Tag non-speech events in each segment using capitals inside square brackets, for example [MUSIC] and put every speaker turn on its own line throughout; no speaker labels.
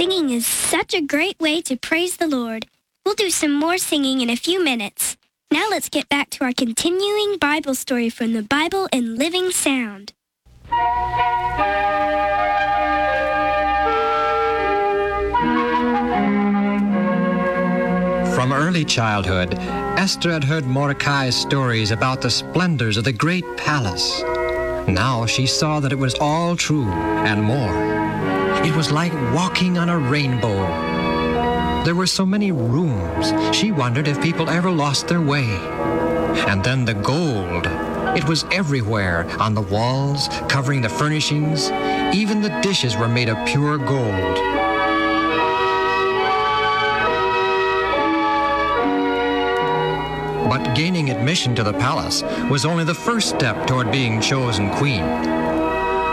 Singing is such a great way to praise the Lord. We'll do some more singing in a few minutes. Now let's get back to our continuing Bible story from the Bible in Living Sound.
From early childhood, Esther had heard Mordecai's stories about the splendors of the great palace. Now she saw that it was all true and more. It was like walking on a rainbow. There were so many rooms, she wondered if people ever lost their way. And then the gold. It was everywhere, on the walls, covering the furnishings. Even the dishes were made of pure gold. But gaining admission to the palace was only the first step toward being chosen queen.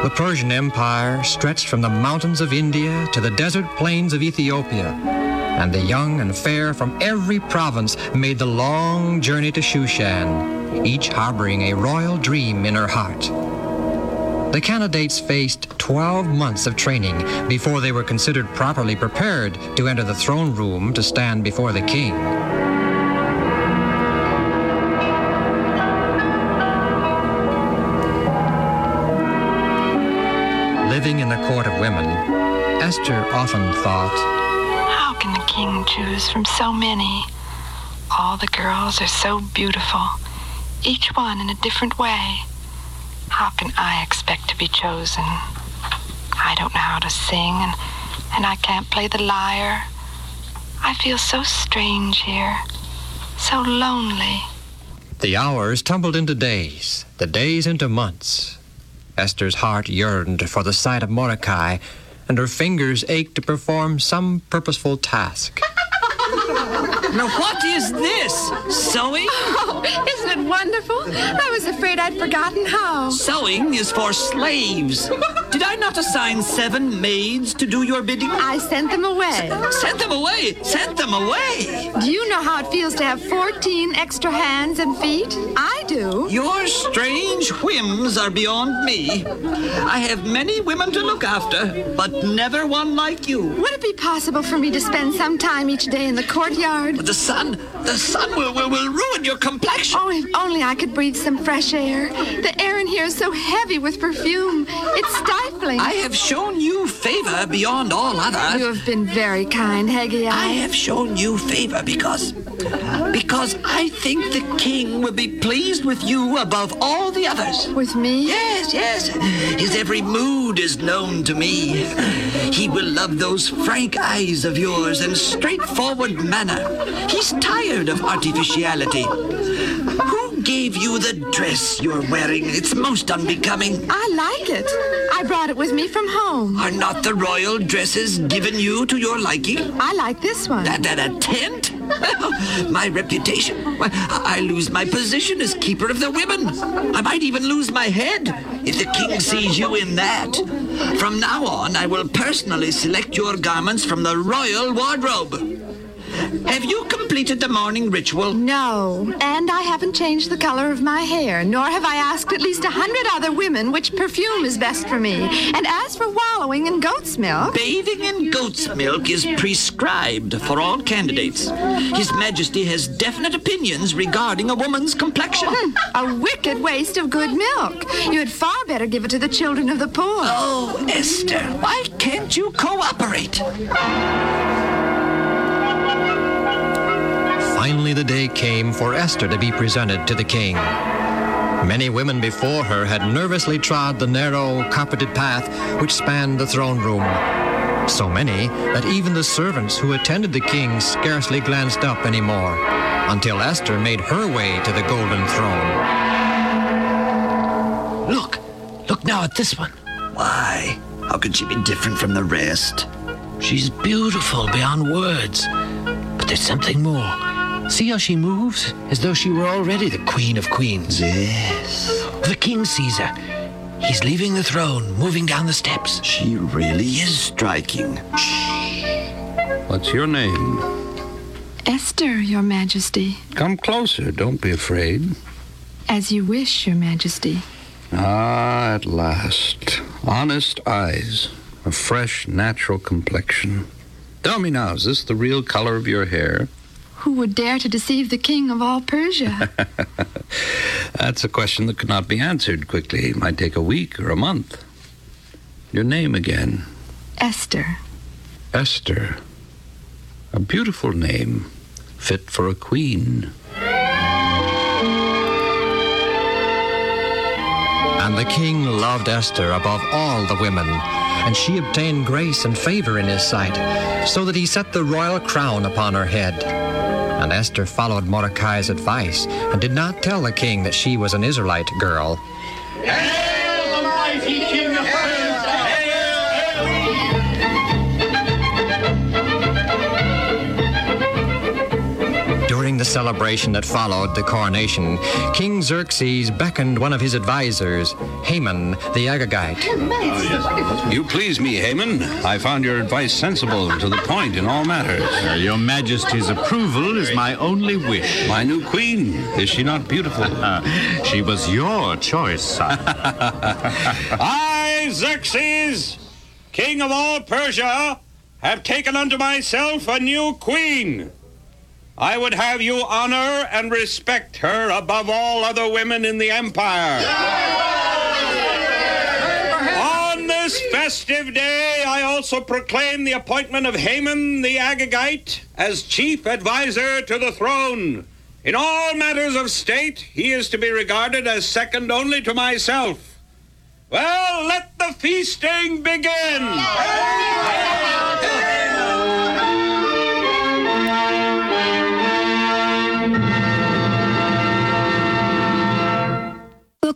The Persian Empire stretched from the mountains of India to the desert plains of Ethiopia, and the young and fair from every province made the long journey to Shushan, each harboring a royal dream in her heart. The candidates faced 12 months of training before they were considered properly prepared to enter the throne room to stand before the king. Court of women, Esther often thought,
How can the king choose from so many? All the girls are so beautiful, each one in a different way. How can I expect to be chosen? I don't know how to sing, and, and I can't play the lyre. I feel so strange here, so lonely.
The hours tumbled into days, the days into months. Esther's heart yearned for the sight of Mordecai, and her fingers ached to perform some purposeful task.
Now, what is this? Sewing?
Oh, isn't it wonderful? I was afraid I'd forgotten how.
Sewing is for slaves. Did I not assign seven maids to do your bidding?
I sent them away.
Sent them away! Sent them away!
Do you know how it feels to have 14 extra hands and feet? I do.
Your strange whims are beyond me. I have many women to look after, but never one like you.
Would it be possible for me to spend some time each day in the courtyard?
The sun, the sun will, will, will ruin your complexion.
Oh, if only I could breathe some fresh air. The air in here is so heavy with perfume. It's stifling.
I have shown you favor beyond all others.
You have been very kind, Hegai.
I have shown you favor because because I think the king will be pleased with you above all the others.
With me?
Yes, yes. His every mood is known to me. He will love those frank eyes of yours and straightforward manner. He's tired of artificiality. Gave you the dress you're wearing? It's most unbecoming.
I like it. I brought it with me from home.
Are not the royal dresses given you to your liking?
I like this one.
That, that a tent? [LAUGHS] my reputation. Why, I lose my position as keeper of the women. I might even lose my head if the king sees you in that. From now on, I will personally select your garments from the royal wardrobe. Have you completed the morning ritual?
No, and I haven't changed the color of my hair, nor have I asked at least a hundred other women which perfume is best for me. And as for wallowing in goat's milk,
Bathing in goat's milk is prescribed for all candidates. His Majesty has definite opinions regarding a woman's complexion.
Hmm, a wicked waste of good milk. You had far better give it to the children of the poor.
Oh, Esther, why can't you cooperate?
Finally, the day came for Esther to be presented to the king. Many women before her had nervously trod the narrow, carpeted path which spanned the throne room. So many that even the servants who attended the king scarcely glanced up anymore until Esther made her way to the golden throne.
Look, look now at this one.
Why? How could she be different from the rest?
She's beautiful beyond words. But there's something more. See how she moves? As though she were already the Queen of Queens.
Yes.
The King sees her. He's leaving the throne, moving down the steps.
She really is striking. Shh.
What's your name?
Esther, Your Majesty.
Come closer. Don't be afraid.
As you wish, Your Majesty.
Ah, at last. Honest eyes. A fresh, natural complexion. Tell me now, is this the real color of your hair?
Who would dare to deceive the king of all Persia? [LAUGHS]
That's a question that could not be answered quickly. It might take a week or a month. Your name again?
Esther.
Esther. A beautiful name, fit for a queen.
And the king loved Esther above all the women, and she obtained grace and favor in his sight, so that he set the royal crown upon her head. And Esther followed Mordecai's advice and did not tell the king that she was an Israelite girl. Celebration that followed the coronation, King Xerxes beckoned one of his advisors, Haman the Agagite.
You please me, Haman. I found your advice sensible and to the point in all matters.
Uh, your Majesty's approval is my only wish.
My new queen, is she not beautiful?
she was your choice, son. [LAUGHS]
I, Xerxes, king of all Persia, have taken unto myself a new queen. I would have you honor and respect her above all other women in the empire. On this festive day, I also proclaim the appointment of Haman the Agagite as chief advisor to the throne. In all matters of state, he is to be regarded as second only to myself. Well, let the feasting begin.
We'll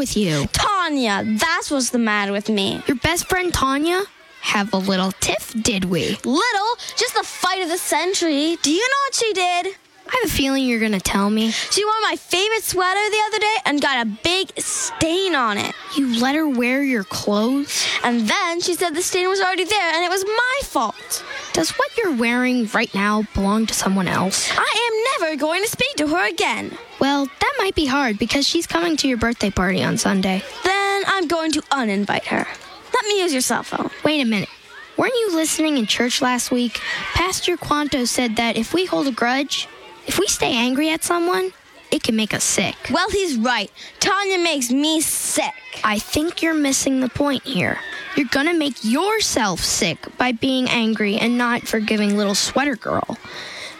With you?
Tanya, that's what's the matter with me.
Your best friend Tanya? Have a little tiff, did we?
Little, just the fight of the century. Do you know what she did?
I have a feeling you're to tell me.
She wore my favorite sweater the other day and got a big stain on it.
You let her wear your clothes?
And then she said the stain was already there and it was my fault.
Does what you're wearing right now belong to someone else?
I am never going to speak to her again.
Well, that might be hard because she's coming to your birthday party on Sunday.
Then I'm going to uninvite her. Let me use your cell phone.
Wait a minute. Weren't you listening in church last week? Pastor Quanto said that if we hold a grudge, if we stay angry at someone, it can make us sick.
Well, he's right. Tanya makes me sick.
I think you're missing the point here. You're gonna make yourself sick by being angry and not forgiving little sweater girl.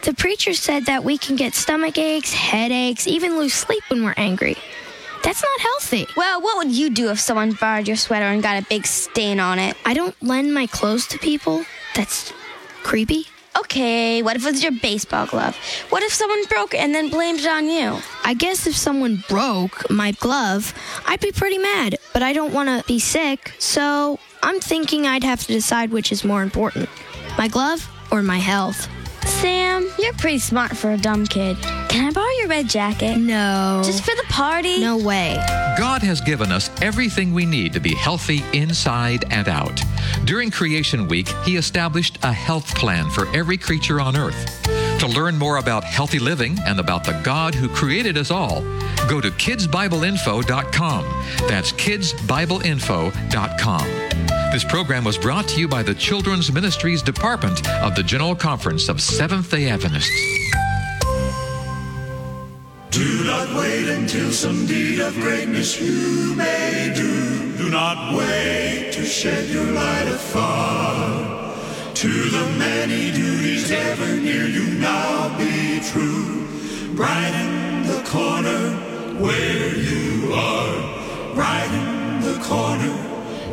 The preacher said that we can get stomach aches, headaches, even lose sleep when we're angry. That's not healthy.
Well, what would you do if someone borrowed your sweater and got a big stain on it?
I don't lend my clothes to people. That's creepy.
Okay, what if it was your baseball glove? What if someone broke it and then blamed it on you?
I guess if someone broke my glove, I'd be pretty mad, but I don't want to be sick, so I'm thinking I'd have to decide which is more important my glove or my health.
Sam, you're pretty smart for a dumb kid. Can I borrow your red jacket?
No.
Just for the party?
No way.
God has given us everything we need to be healthy inside and out. During Creation Week, He established a health plan for every creature on earth. To learn more about healthy living and about the God who created us all, go to kidsbibleinfo.com. That's kidsbibleinfo.com. This program was brought to you by the Children's Ministries Department of the General Conference of Seventh day Adventists.
Do not wait until some deed of greatness you may do. Do not wait to shed your light afar. To the many duties ever near you now be true. Brighten the corner where you are. Brighten the corner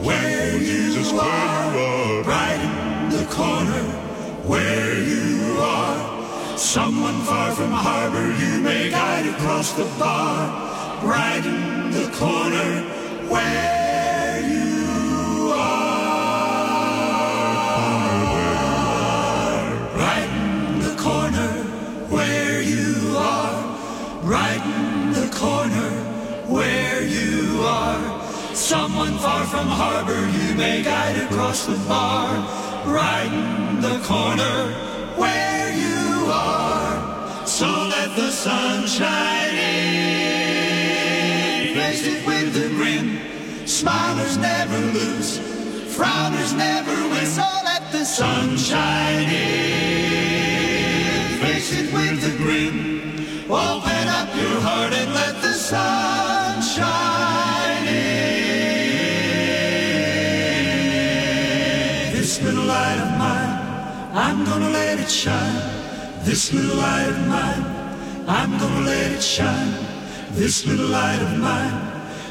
where Jesus, you are. Brighten the corner where you are. Someone far from harbor you may guide across the bar. Brighten the corner where where you are. Someone far from harbor you may guide across the bar. Brighten the corner where you are. So let the sun shine in. Face it with a grin. Smilers never lose. Frowners never win. So let the sun shine in. Face it with a grin. Open up your heart and let the sun it shine. This little light of mine, I'm gonna let it shine. This little light of mine,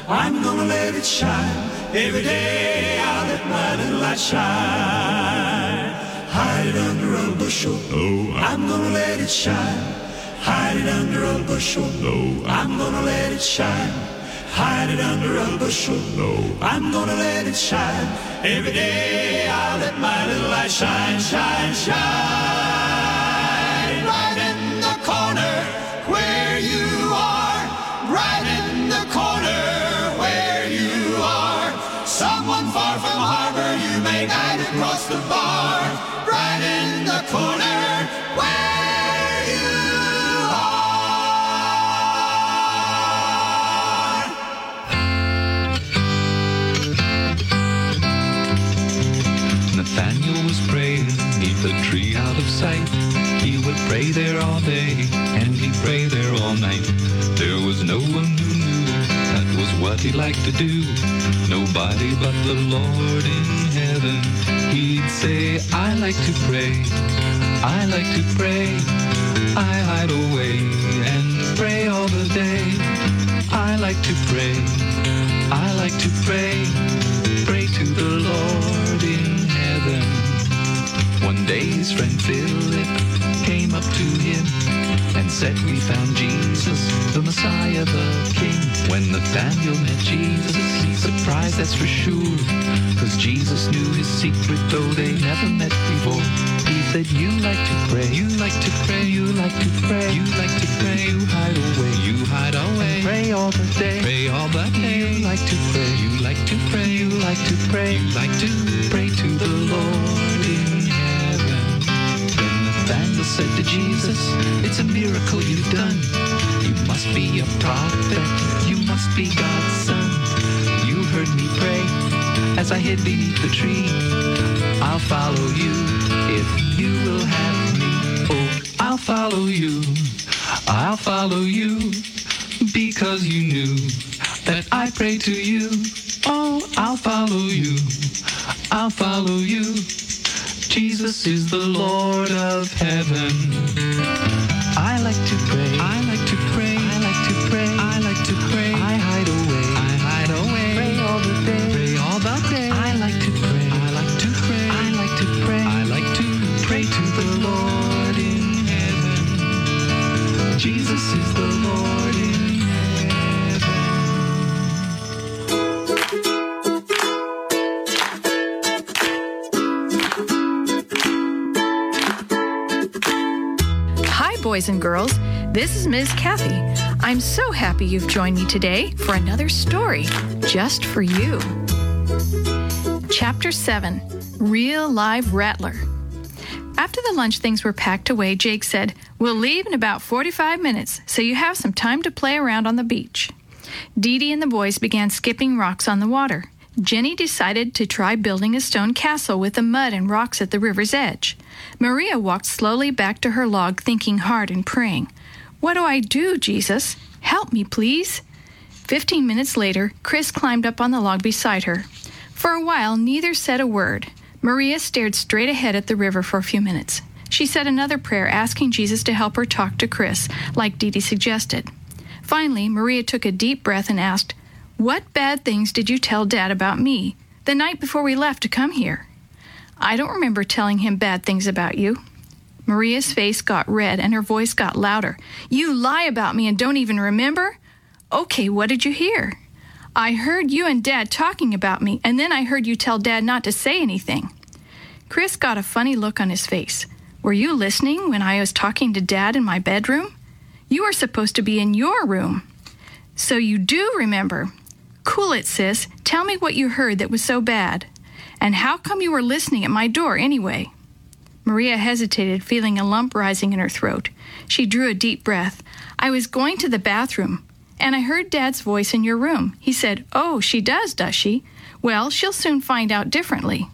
I'm gonna let it shine. Every day I'll let my little light shine. Hide it under a bushel. Oh, I'm gonna let it shine. Hide it under a bushel. Oh, I'm gonna let it shine. Hide it under a bushel. Oh, I'm gonna let it shine. Every day I'll let my little light shine, shine, shine.
There all day and he'd pray there all night. There was no one who knew that was what he liked to do. Nobody but the Lord in heaven. He'd say, I like to pray, I like to pray. I hide away and pray all the day. I like to pray, I like to pray. Pray to the Lord in heaven. One day his friend Philip came up to him and said, We found Jesus, the Messiah, the King. When Nathaniel met Jesus, he's surprised, that's for sure. Cause Jesus knew his secret, though they never met before. He said, You like to pray, you like to pray, you like to pray, you like to pray, you hide away, you hide away. Pray all the day, pray all the day. You like to pray, you like to pray, you like to pray, you like to pray to the Lord in heaven. Then Nathaniel said to Jesus, It's a miracle you've done. You must be a prophet, you must be God's son. You heard me pray as I hid beneath the tree. I'll follow you if you will have me. Oh, I'll follow you. I'll follow you because you knew that I pray to you. Oh, I'll follow you. I'll follow you. Jesus is the Lord of heaven. I like to
boys and girls. This is Ms. Kathy. I'm so happy you've joined me today for another story just for you. Chapter 7 Real Live Rattler. After the lunch things were packed away, Jake said, We'll leave in about 45 minutes, so you have some time to play around on the beach. Dee Dee and the boys began skipping rocks on the water. Jenny decided to try building a stone castle with the mud and rocks at the river's edge. Maria walked slowly back to her log, thinking hard and praying. What do I do, Jesus? Help me, please. Fifteen minutes later, Chris climbed up on the log beside her. For a while, neither said a word. Maria stared straight ahead at the river for a few minutes. She said another prayer, asking Jesus to help her talk to Chris, like Dee Dee suggested. Finally, Maria took a deep breath and asked, What bad things did you tell Dad about me the night before we left to come here? I don't remember telling him bad things about you. Maria's face got red and her voice got louder. You lie about me and don't even remember? Okay, what did you hear? I heard you and Dad talking about me, and then I heard you tell Dad not to say anything. Chris got a funny look on his face. Were you listening when I was talking to Dad in my bedroom? You were supposed to be in your room. So you do remember. Cool it, sis. Tell me what you heard that was so bad. And how come you were listening at my door anyway? Maria hesitated, feeling a lump rising in her throat. She drew a deep breath. I was going to the bathroom, and I heard Dad's voice in your room. He said, Oh, she does, does she? Well, she'll soon find out differently.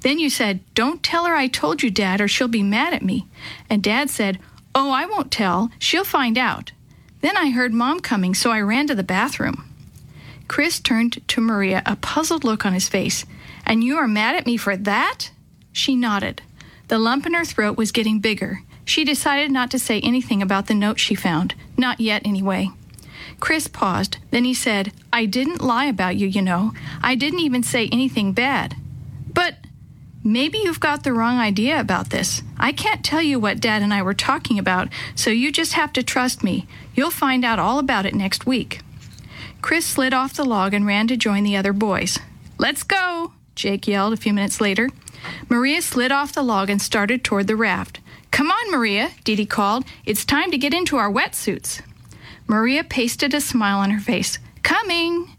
Then you said, Don't tell her I told you, Dad, or she'll be mad at me. And Dad said, Oh, I won't tell. She'll find out. Then I heard Mom coming, so I ran to the bathroom. Chris turned to Maria, a puzzled look on his face. And you are mad at me for that? She nodded. The lump in her throat was getting bigger. She decided not to say anything about the note she found. Not yet, anyway. Chris paused. Then he said, I didn't lie about you, you know. I didn't even say anything bad. But maybe you've got the wrong idea about this. I can't tell you what Dad and I were talking about, so you just have to trust me. You'll find out all about it next week. Chris slid off the log and ran to join the other boys. Let's go, Jake yelled a few minutes later. Maria slid off the log and started toward the raft. Come on, Maria, Dee Dee called. It's time to get into our wetsuits. Maria pasted a smile on her face. Coming!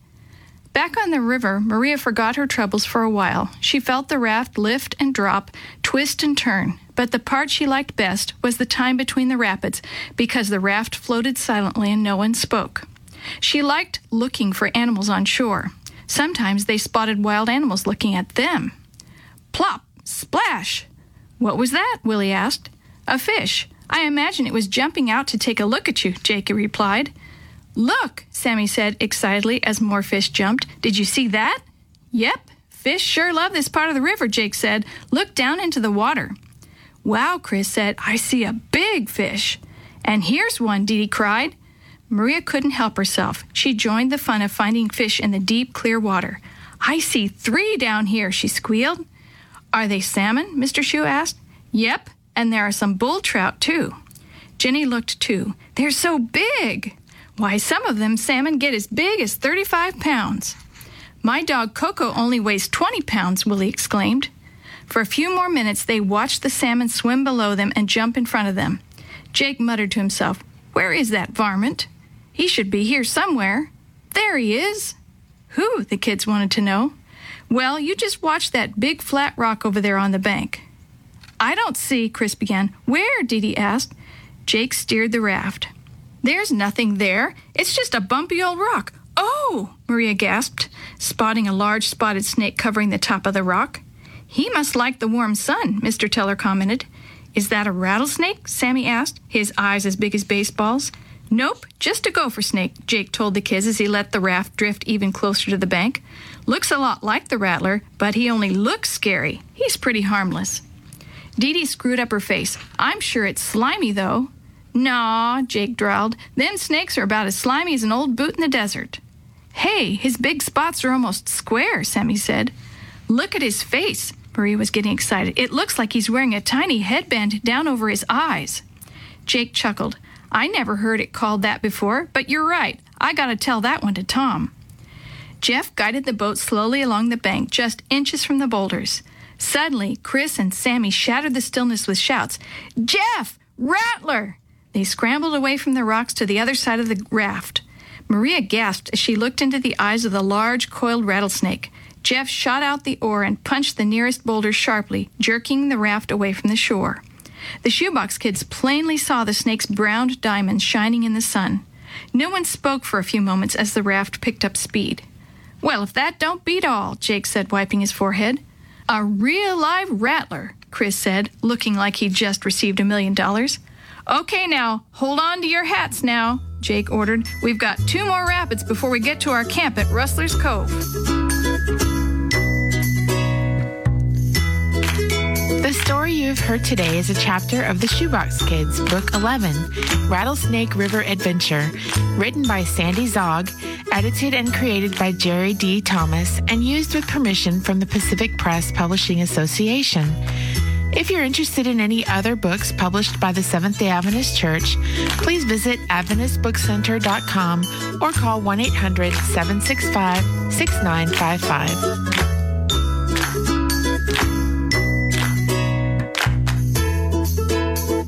Back on the river, Maria forgot her troubles for a while. She felt the raft lift and drop, twist and turn. But the part she liked best was the time between the rapids because the raft floated silently and no one spoke. She liked looking for animals on shore. Sometimes they spotted wild animals looking at them. Plop! Splash! What was that? Willie asked. A fish. I imagine it was jumping out to take a look at you, Jake replied. Look, Sammy said excitedly as more fish jumped. Did you see that? Yep. Fish sure love this part of the river, Jake said. Look down into the water. Wow, Chris said. I see a big fish. And here's one, Dee Dee cried. Maria couldn't help herself. She joined the fun of finding fish in the deep, clear water. I see three down here, she squealed. Are they salmon? Mr. Shoe asked. Yep, and there are some bull trout, too. Jenny looked too. They're so big. Why, some of them salmon get as big as 35 pounds. My dog Coco only weighs 20 pounds, Willie exclaimed. For a few more minutes, they watched the salmon swim below them and jump in front of them. Jake muttered to himself, Where is that varmint? He should be here somewhere. There he is. Who? The kids wanted to know. Well, you just watch that big flat rock over there on the bank. I don't see, Chris began. Where? Dee asked. Jake steered the raft. There's nothing there. It's just a bumpy old rock. Oh! Maria gasped, spotting a large spotted snake covering the top of the rock. He must like the warm sun, Mr. Teller commented. Is that a rattlesnake? Sammy asked, his eyes as big as baseballs. Nope, just a gopher snake, Jake told the kids as he let the raft drift even closer to the bank. Looks a lot like the rattler, but he only looks scary. He's pretty harmless. Dee Dee screwed up her face. I'm sure it's slimy, though. Naw, Jake drawled. Them snakes are about as slimy as an old boot in the desert. Hey, his big spots are almost square, Sammy said. Look at his face. Marie was getting excited. It looks like he's wearing a tiny headband down over his eyes. Jake chuckled. I never heard it called that before, but you're right. I gotta tell that one to Tom. Jeff guided the boat slowly along the bank, just inches from the boulders. Suddenly, Chris and Sammy shattered the stillness with shouts Jeff! Rattler! They scrambled away from the rocks to the other side of the raft. Maria gasped as she looked into the eyes of the large, coiled rattlesnake. Jeff shot out the oar and punched the nearest boulder sharply, jerking the raft away from the shore. The shoebox kids plainly saw the snake's browned diamonds shining in the sun. No one spoke for a few moments as the raft picked up speed. Well, if that don't beat all, Jake said, wiping his forehead. A real live rattler, Chris said, looking like he'd just received a million dollars. Okay, now, hold on to your hats now, Jake ordered. We've got two more rapids before we get to our camp at Rustler's Cove.
The story you've heard today is a chapter of the Shoebox Kids, Book 11, Rattlesnake River Adventure, written by Sandy Zaugg, edited and created by Jerry D. Thomas, and used with permission from the Pacific Press Publishing Association. If you're interested in any other books published by the Seventh day Adventist Church, please visit AdventistBookCenter.com or call 1 800 765 6955.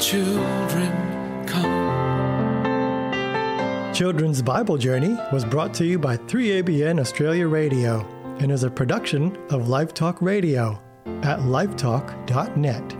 children come.
Children's Bible Journey was brought to you by 3ABN Australia Radio and is a production of Live Talk Radio at livetalk.net.